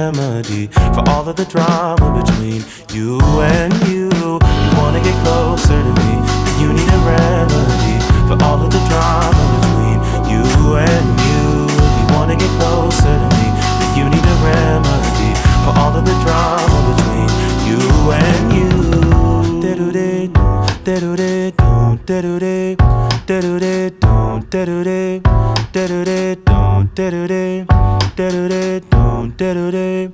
Remedy for all of the drama between you and you. You wanna get closer to me, but you need a remedy for all of the drama between you and you. You wanna get closer to me, but you need a remedy for all of the drama between you and you. Da-do-de, da-do-de, da-do-de, da-do-de, da-do-de, da-do-de, da-do-de, da-do-de, da-do-de,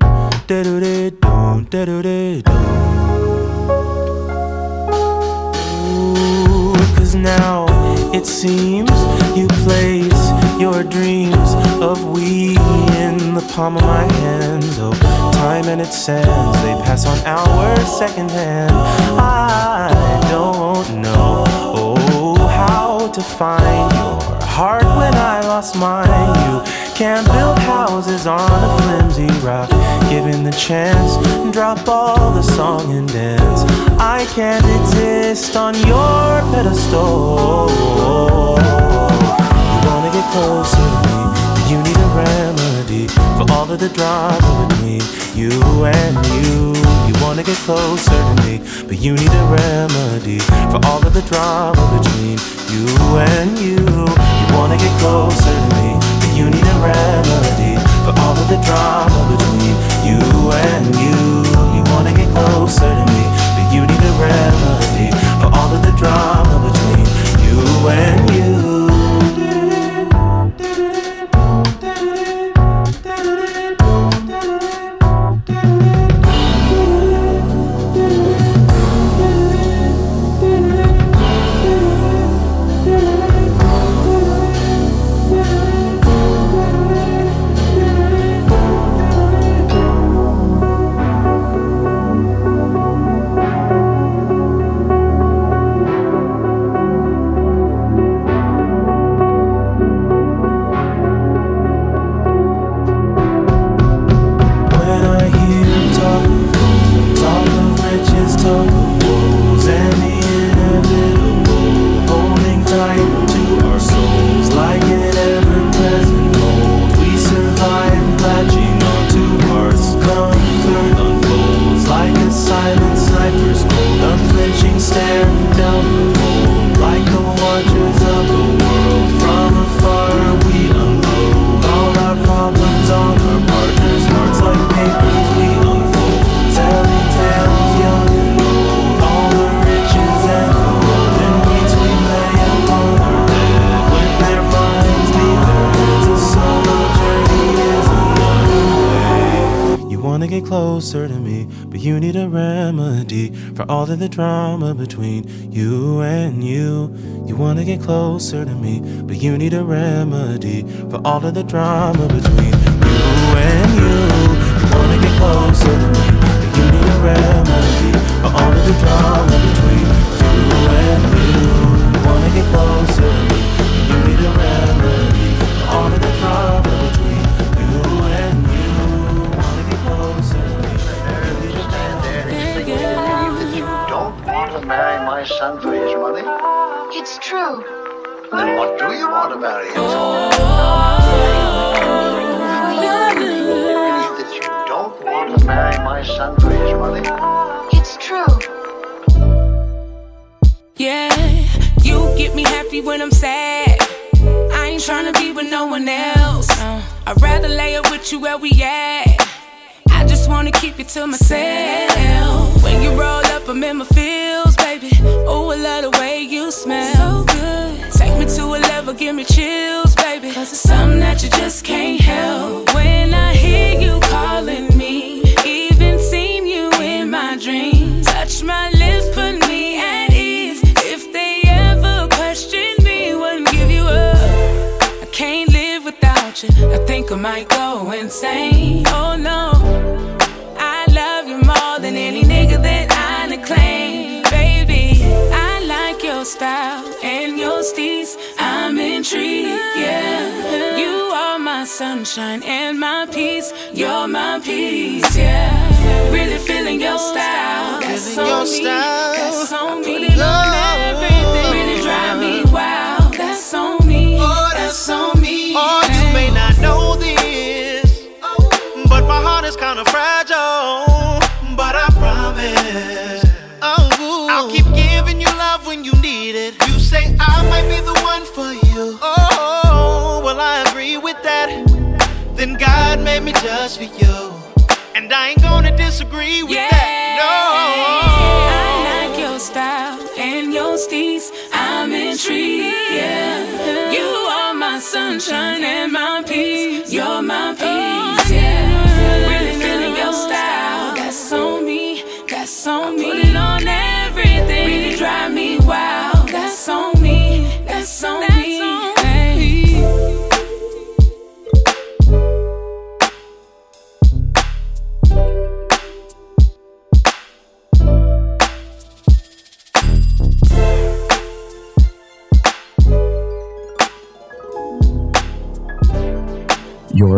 da-do-de, da-do-de, da-do-de, Ooh, Cause now it seems you place your dreams of we in the palm of my hands. Oh, time and its sands, they pass on hours secondhand. I don't know, oh, how to find your heart when I lost mine. You can't build houses on a flimsy rock. Given the chance, drop all the song and dance. I can't exist on your pedestal. You wanna get closer to me, remedy for all of the drama between you and you. You wanna get closer to me, but you need a remedy for all of the drama between you and you. You wanna get closer to me, but you need a remedy for all of the drama between you and you. You wanna get closer to me, but you need a remedy for all of the drama between you and you. All of the drama between you and you. You wanna get closer to me, but you need a remedy for all of the drama between what do you want to marry him for? That you don't want to marry my son for his money? It's true. Yeah, you get me happy when I'm sad. I ain't tryna be with no one else. Uh, I'd rather lay up with you where we at. I just wanna keep you to myself. When you roll up, I'm in my feels, baby. Oh, I love the way you smell. So good. Take me to a level, give me chills, baby. Cause it's something that you just can't help. When I hear you calling me, even seen you in my dreams. Touch my lips, put me at ease. If they ever question me, wouldn't give you up. I can't live without you. I think I might go insane. Oh no. I'm intrigued, yeah. You are my sunshine and my peace. You're my peace, yeah. Really feeling your style. That's on your me. Style. That's on me. Really drive me wild. That's on me. Oh, that's on me. Oh, you may not know this, but my heart is kind of fragile. But I promise. I might be the one for you. Oh, well, I agree with that. Then God made me just for you. And I ain't gonna disagree with yeah. that. No. I like your style and your steez. I'm intrigued. Yeah. You are my sunshine and my peace. You're my peace.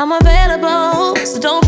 I'm available, so don't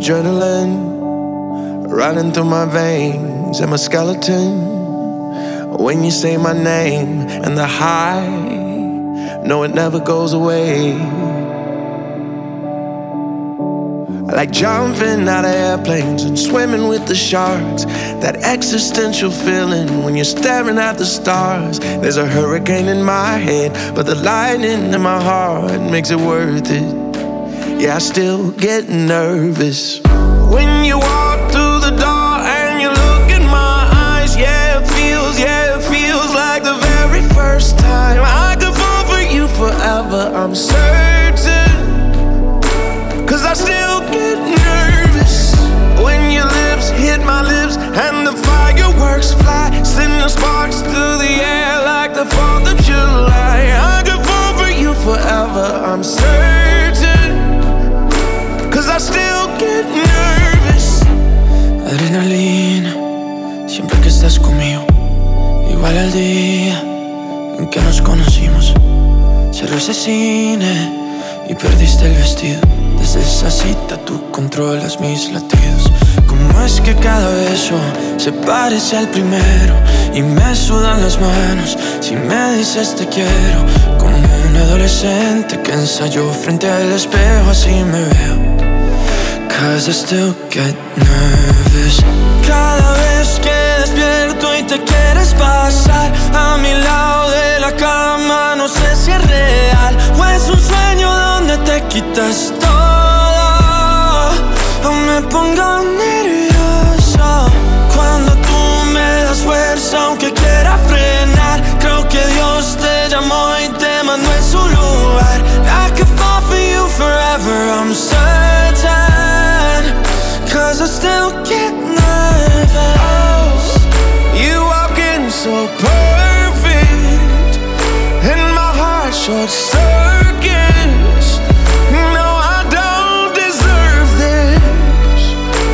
Adrenaline running through my veins and my skeleton. When you say my name and the high, no, it never goes away. I like jumping out of airplanes and swimming with the sharks. That existential feeling when you're staring at the stars. There's a hurricane in my head, but the lightning in my heart makes it worth it. Yeah, I still get nervous when you walk through the door and you look in my eyes. Yeah, it feels, yeah, it feels like the very first time I could fall for you forever. I'm certain, cause I still get nervous when your lips hit my lips and the fireworks fly, sending sparks through the air like the 4th of July. I could fall for you forever. I'm certain. Adrenalina, siempre que estás conmigo, igual al día en que nos conocimos. Cerró ese cine y perdiste el vestido. Desde esa cita tú controlas mis latidos. ¿Cómo es que cada beso se parece al primero? Y me sudan las manos si me dices te quiero. Como un adolescente que ensayó frente al espejo, así me veo. Cause I still get nervous. Cada vez que despierto y te quieres pasar A mi lado de la cama No sé si es real O es un sueño donde te quitas todo short circuits. No, I don't deserve this.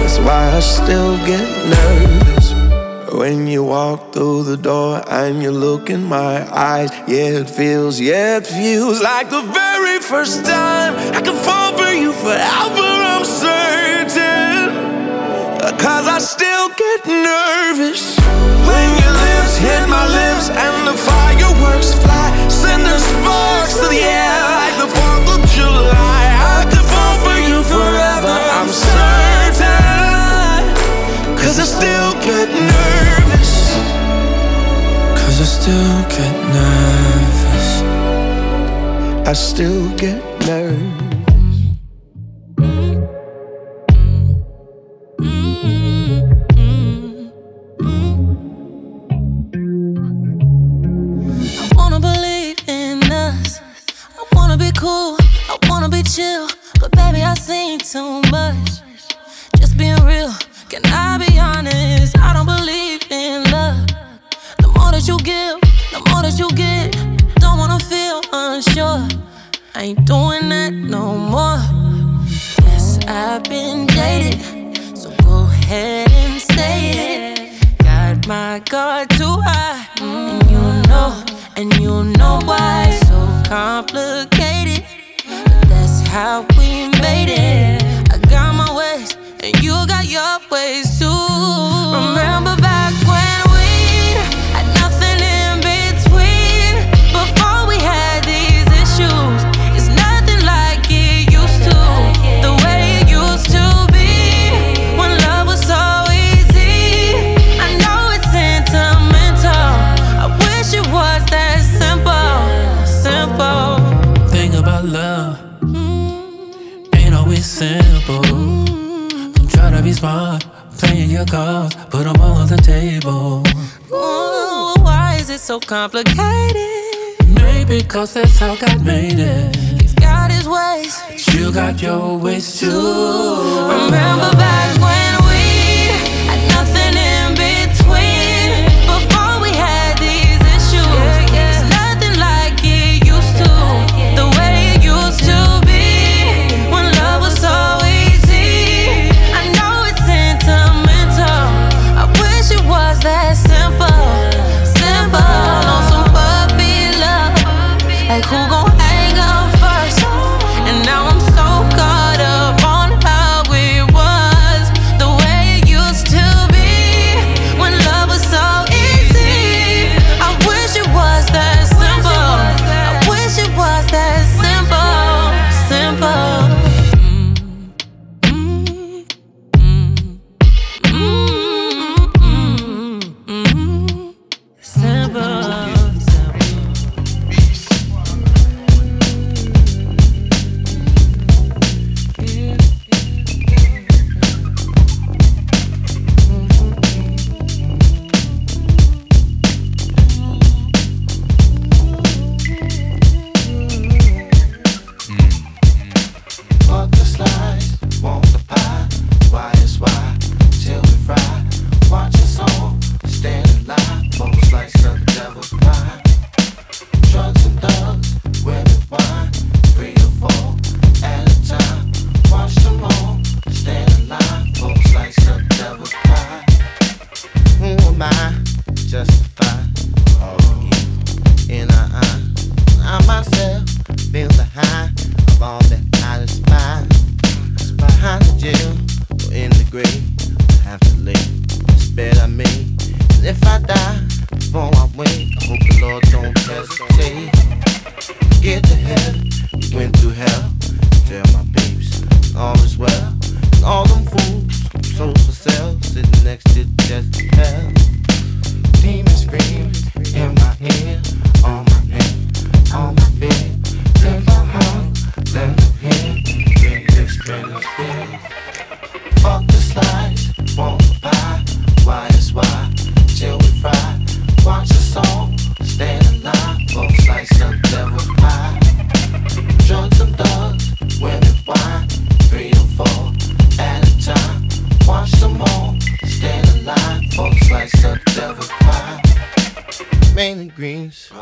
That's why I still get nervous. When you walk through the door and you look in my eyes, yeah, it feels, yeah, it feels like the very first time I can fall for you forever, I'm certain cause I still get nervous when your lips hit my lips and the fireworks fly, sending sparks to the air like the 4th of July. I could fall for you forever. I'm certain, cause I still get nervous. Cause I still get nervous. I still get nervous. Seen too much. Just being real. Can I be honest? I don't believe in love. The more that you give, the more that you get. Don't wanna feel unsure. I ain't doing that no more. Yes, I've been jaded. So go ahead and say it. Got my guard too high. And you know, and you know why. So complicated. How we made it. I got my ways, and you got your ways too. Smart, playing your cards, put them all on the table. Ooh, why is it so complicated? Maybe cause that's how God made it. He's got his ways. but You got your ways too. Remember back when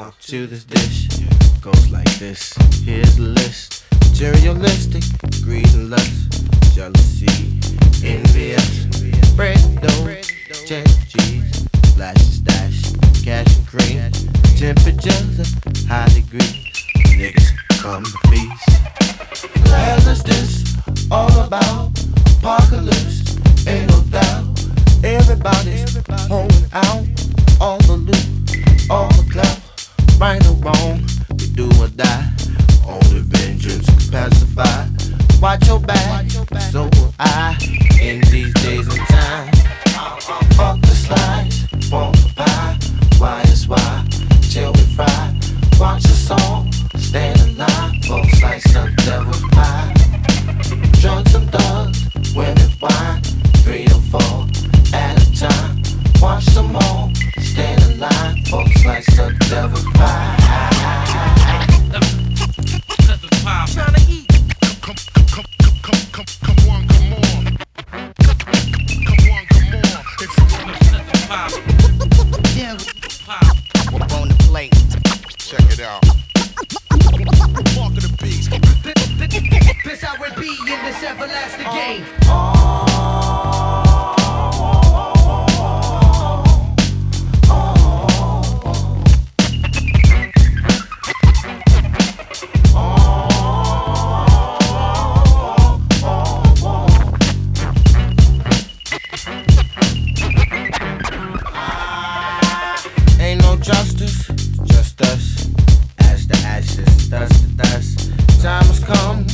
To this dish. Goes like this. Here's the list. Materialistic, greed and lust, jealousy, envious, bread dough, check cheese, lashes dash, cash and cream, temperatures of high degree. Niggas come to feast. Hell is this all about? Apocalypse, ain't no doubt. Everybody's holding out on the loop. on the right or wrong, we do or die. Ain't no justice, just us. As the ashes, dust to dust. Time has come.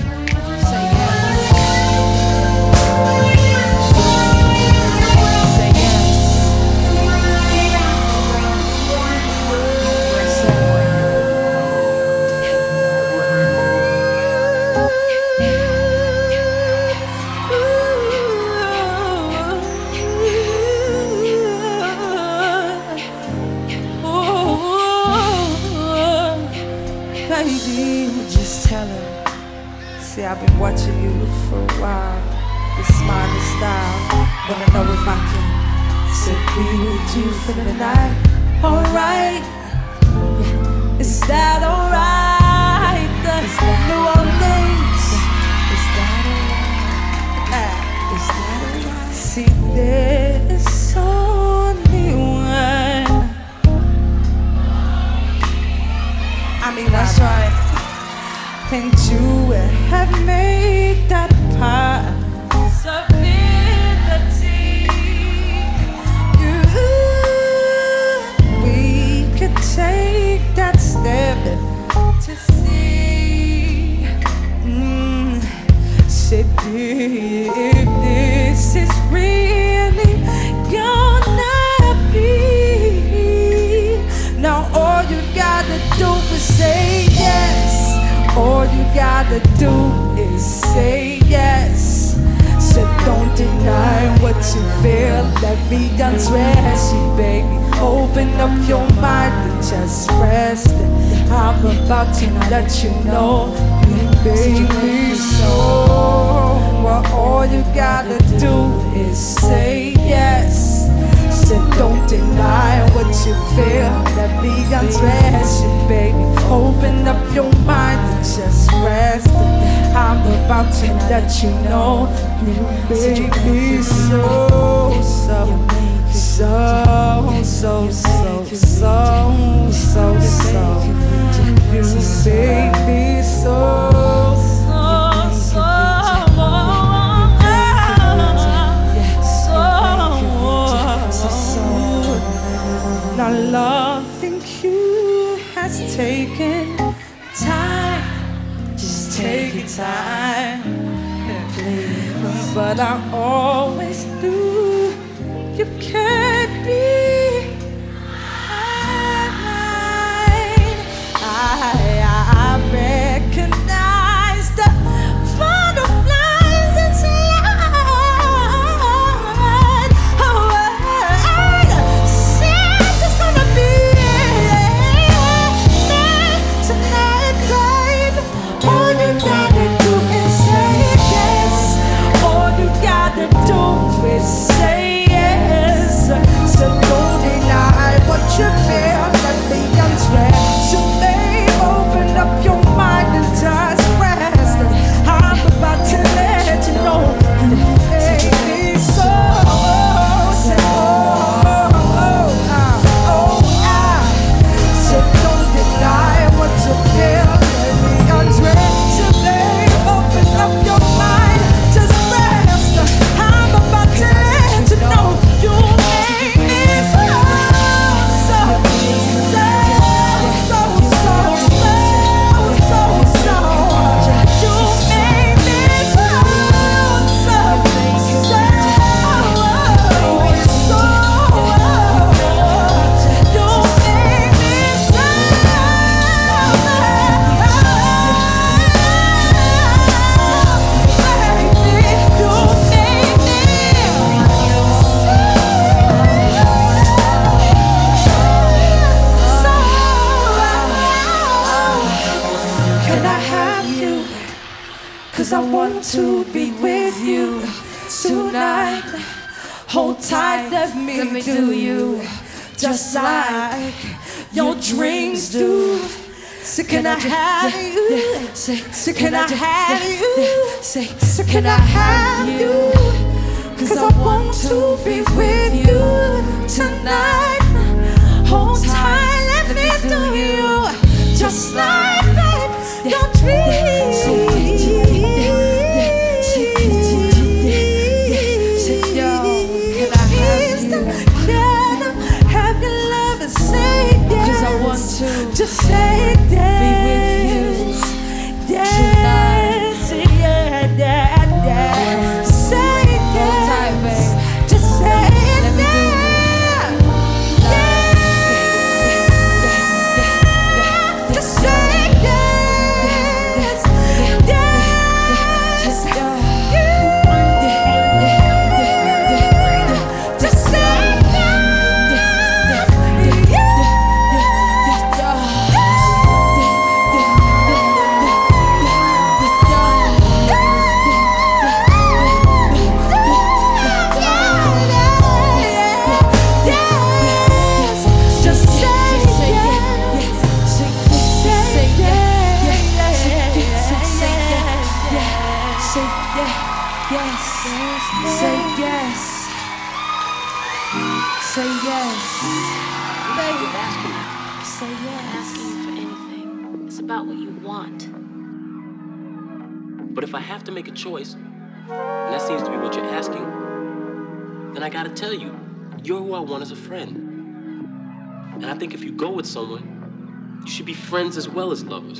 deny what you feel. That beyond you, baby. Open up your mind and just rest. I'm about to let you know, baby. So, so, so, so, so, so, so, so, you so, so. so taking time. Just take your time. But I always knew you can't be. So can, can I, I have you? Say, so can, can I, I have you? Cause, I want to be with you. make a choice, and that seems to be what you're asking, then I gotta tell you, you're who I want as a friend. And I think if you go with someone, you should be friends as well as lovers.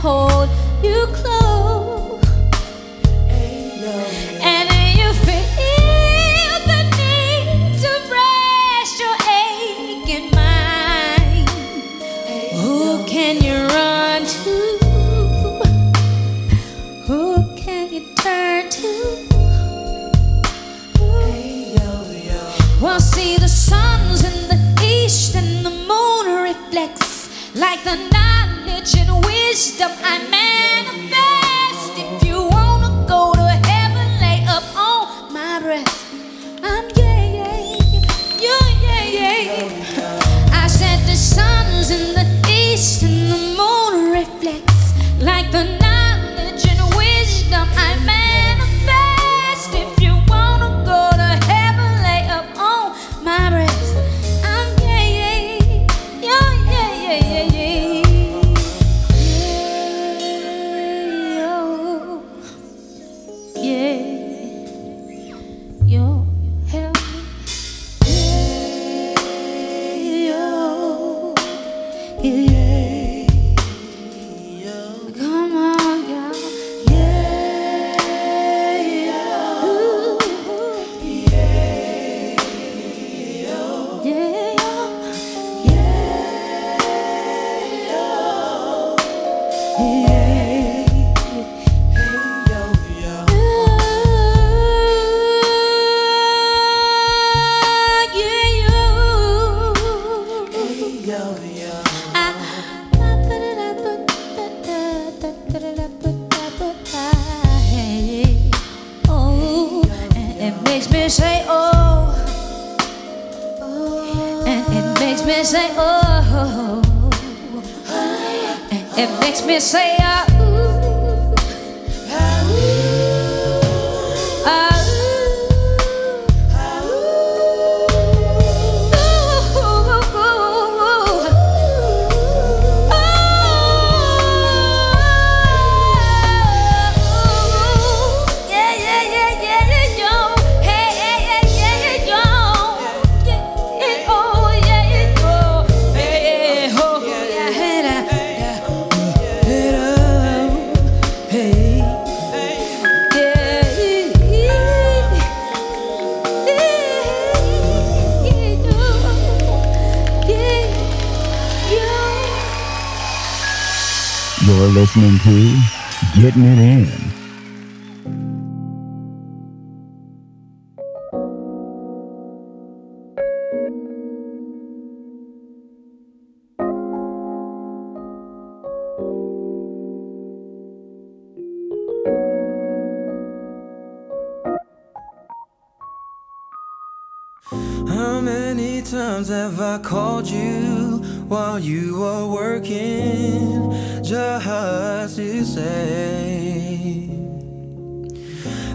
hold you close. wisdom and Yeah.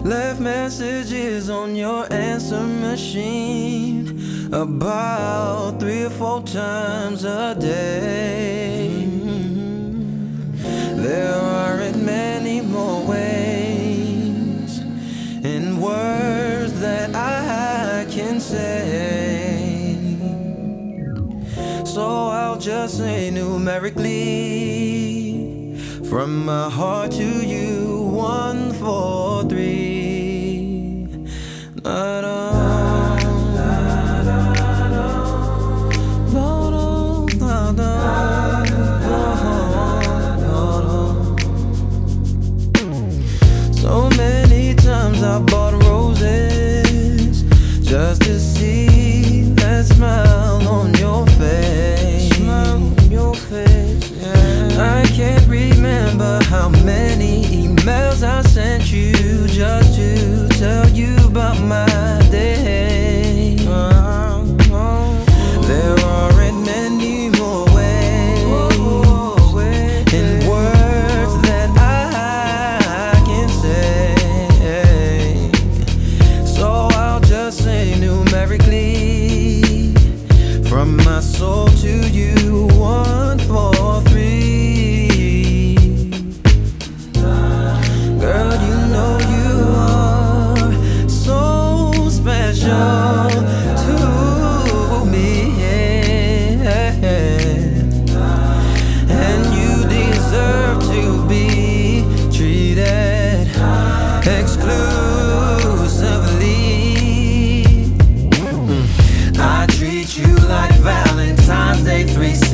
Left messages on your answer machine about three or four times a day. There aren't many more ways in words that I can say. So I'll just say numerically from my heart to you one, four, three. So many times I bought roses just to see that smile on your face. I can't remember how many emails.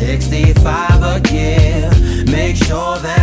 365 a year. Make sure that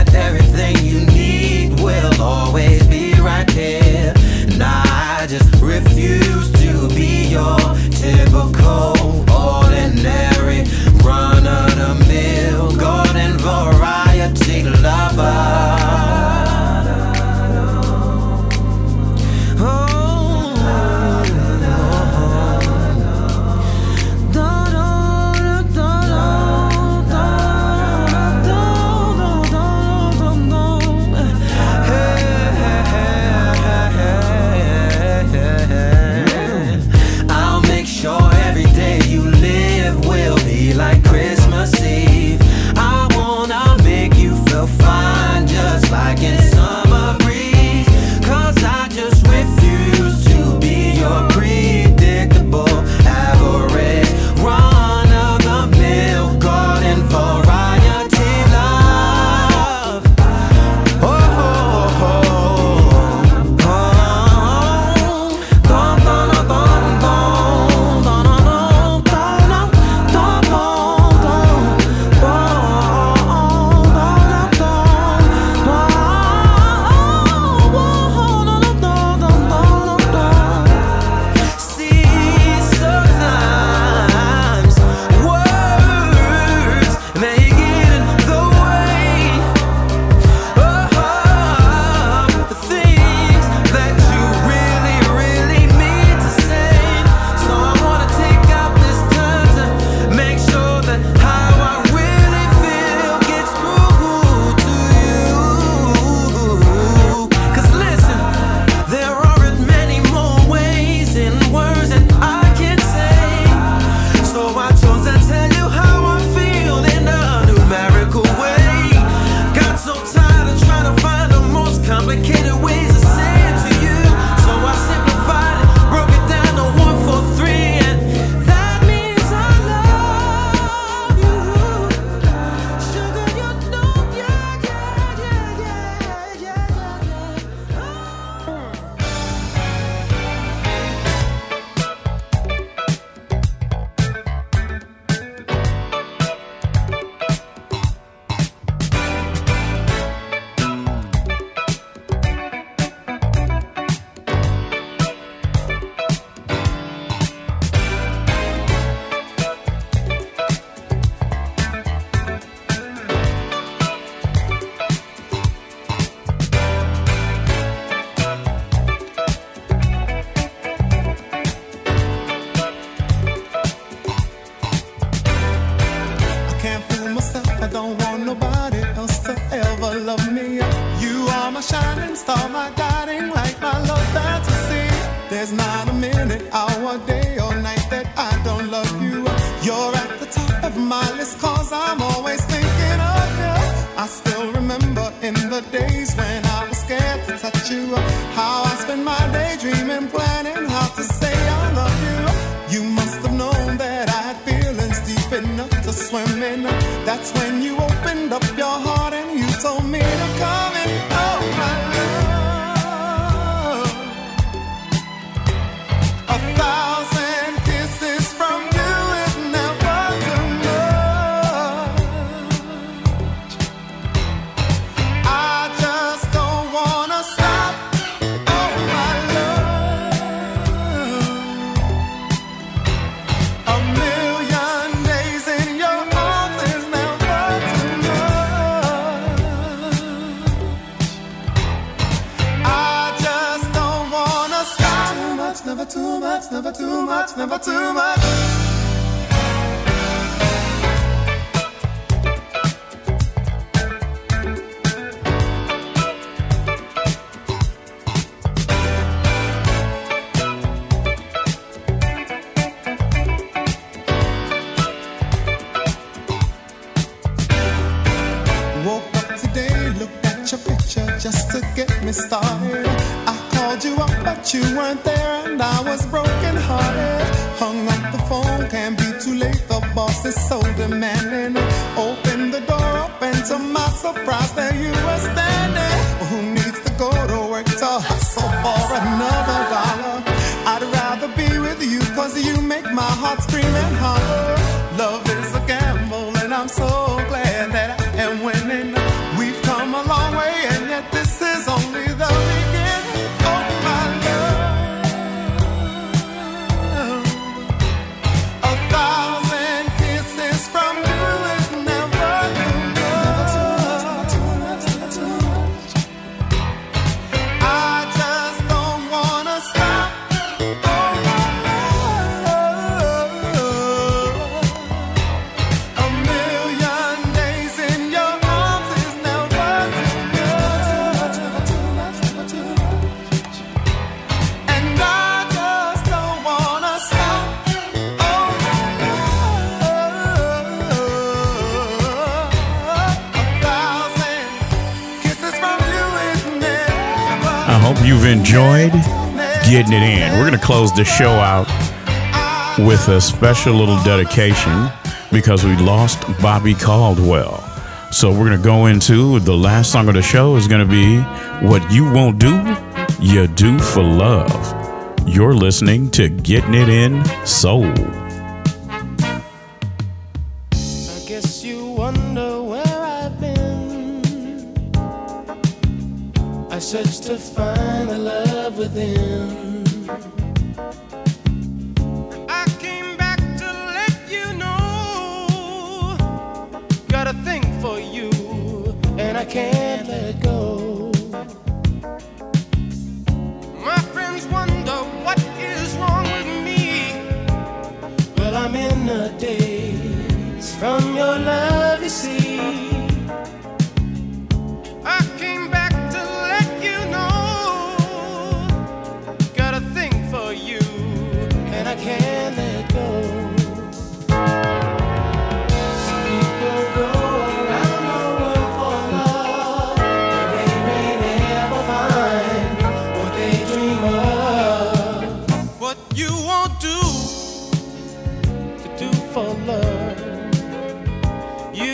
enjoyed getting it in. We're going to close the show out with a special little dedication because we lost Bobby Caldwell. So we're going to go into the last song of the show is going to be What You Won't Do, You Do for Love. You're listening to Getting It In Soul. to find the love within.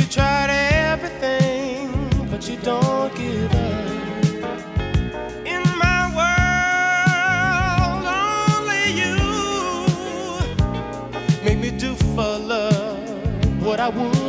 tried everything, but you don't give up. In my world, only you make me do for love what I would.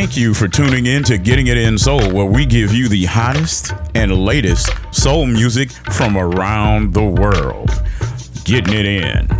Thank you for tuning in to Getting It In Soul, where we give you the hottest and latest soul music from around the world. Getting it in.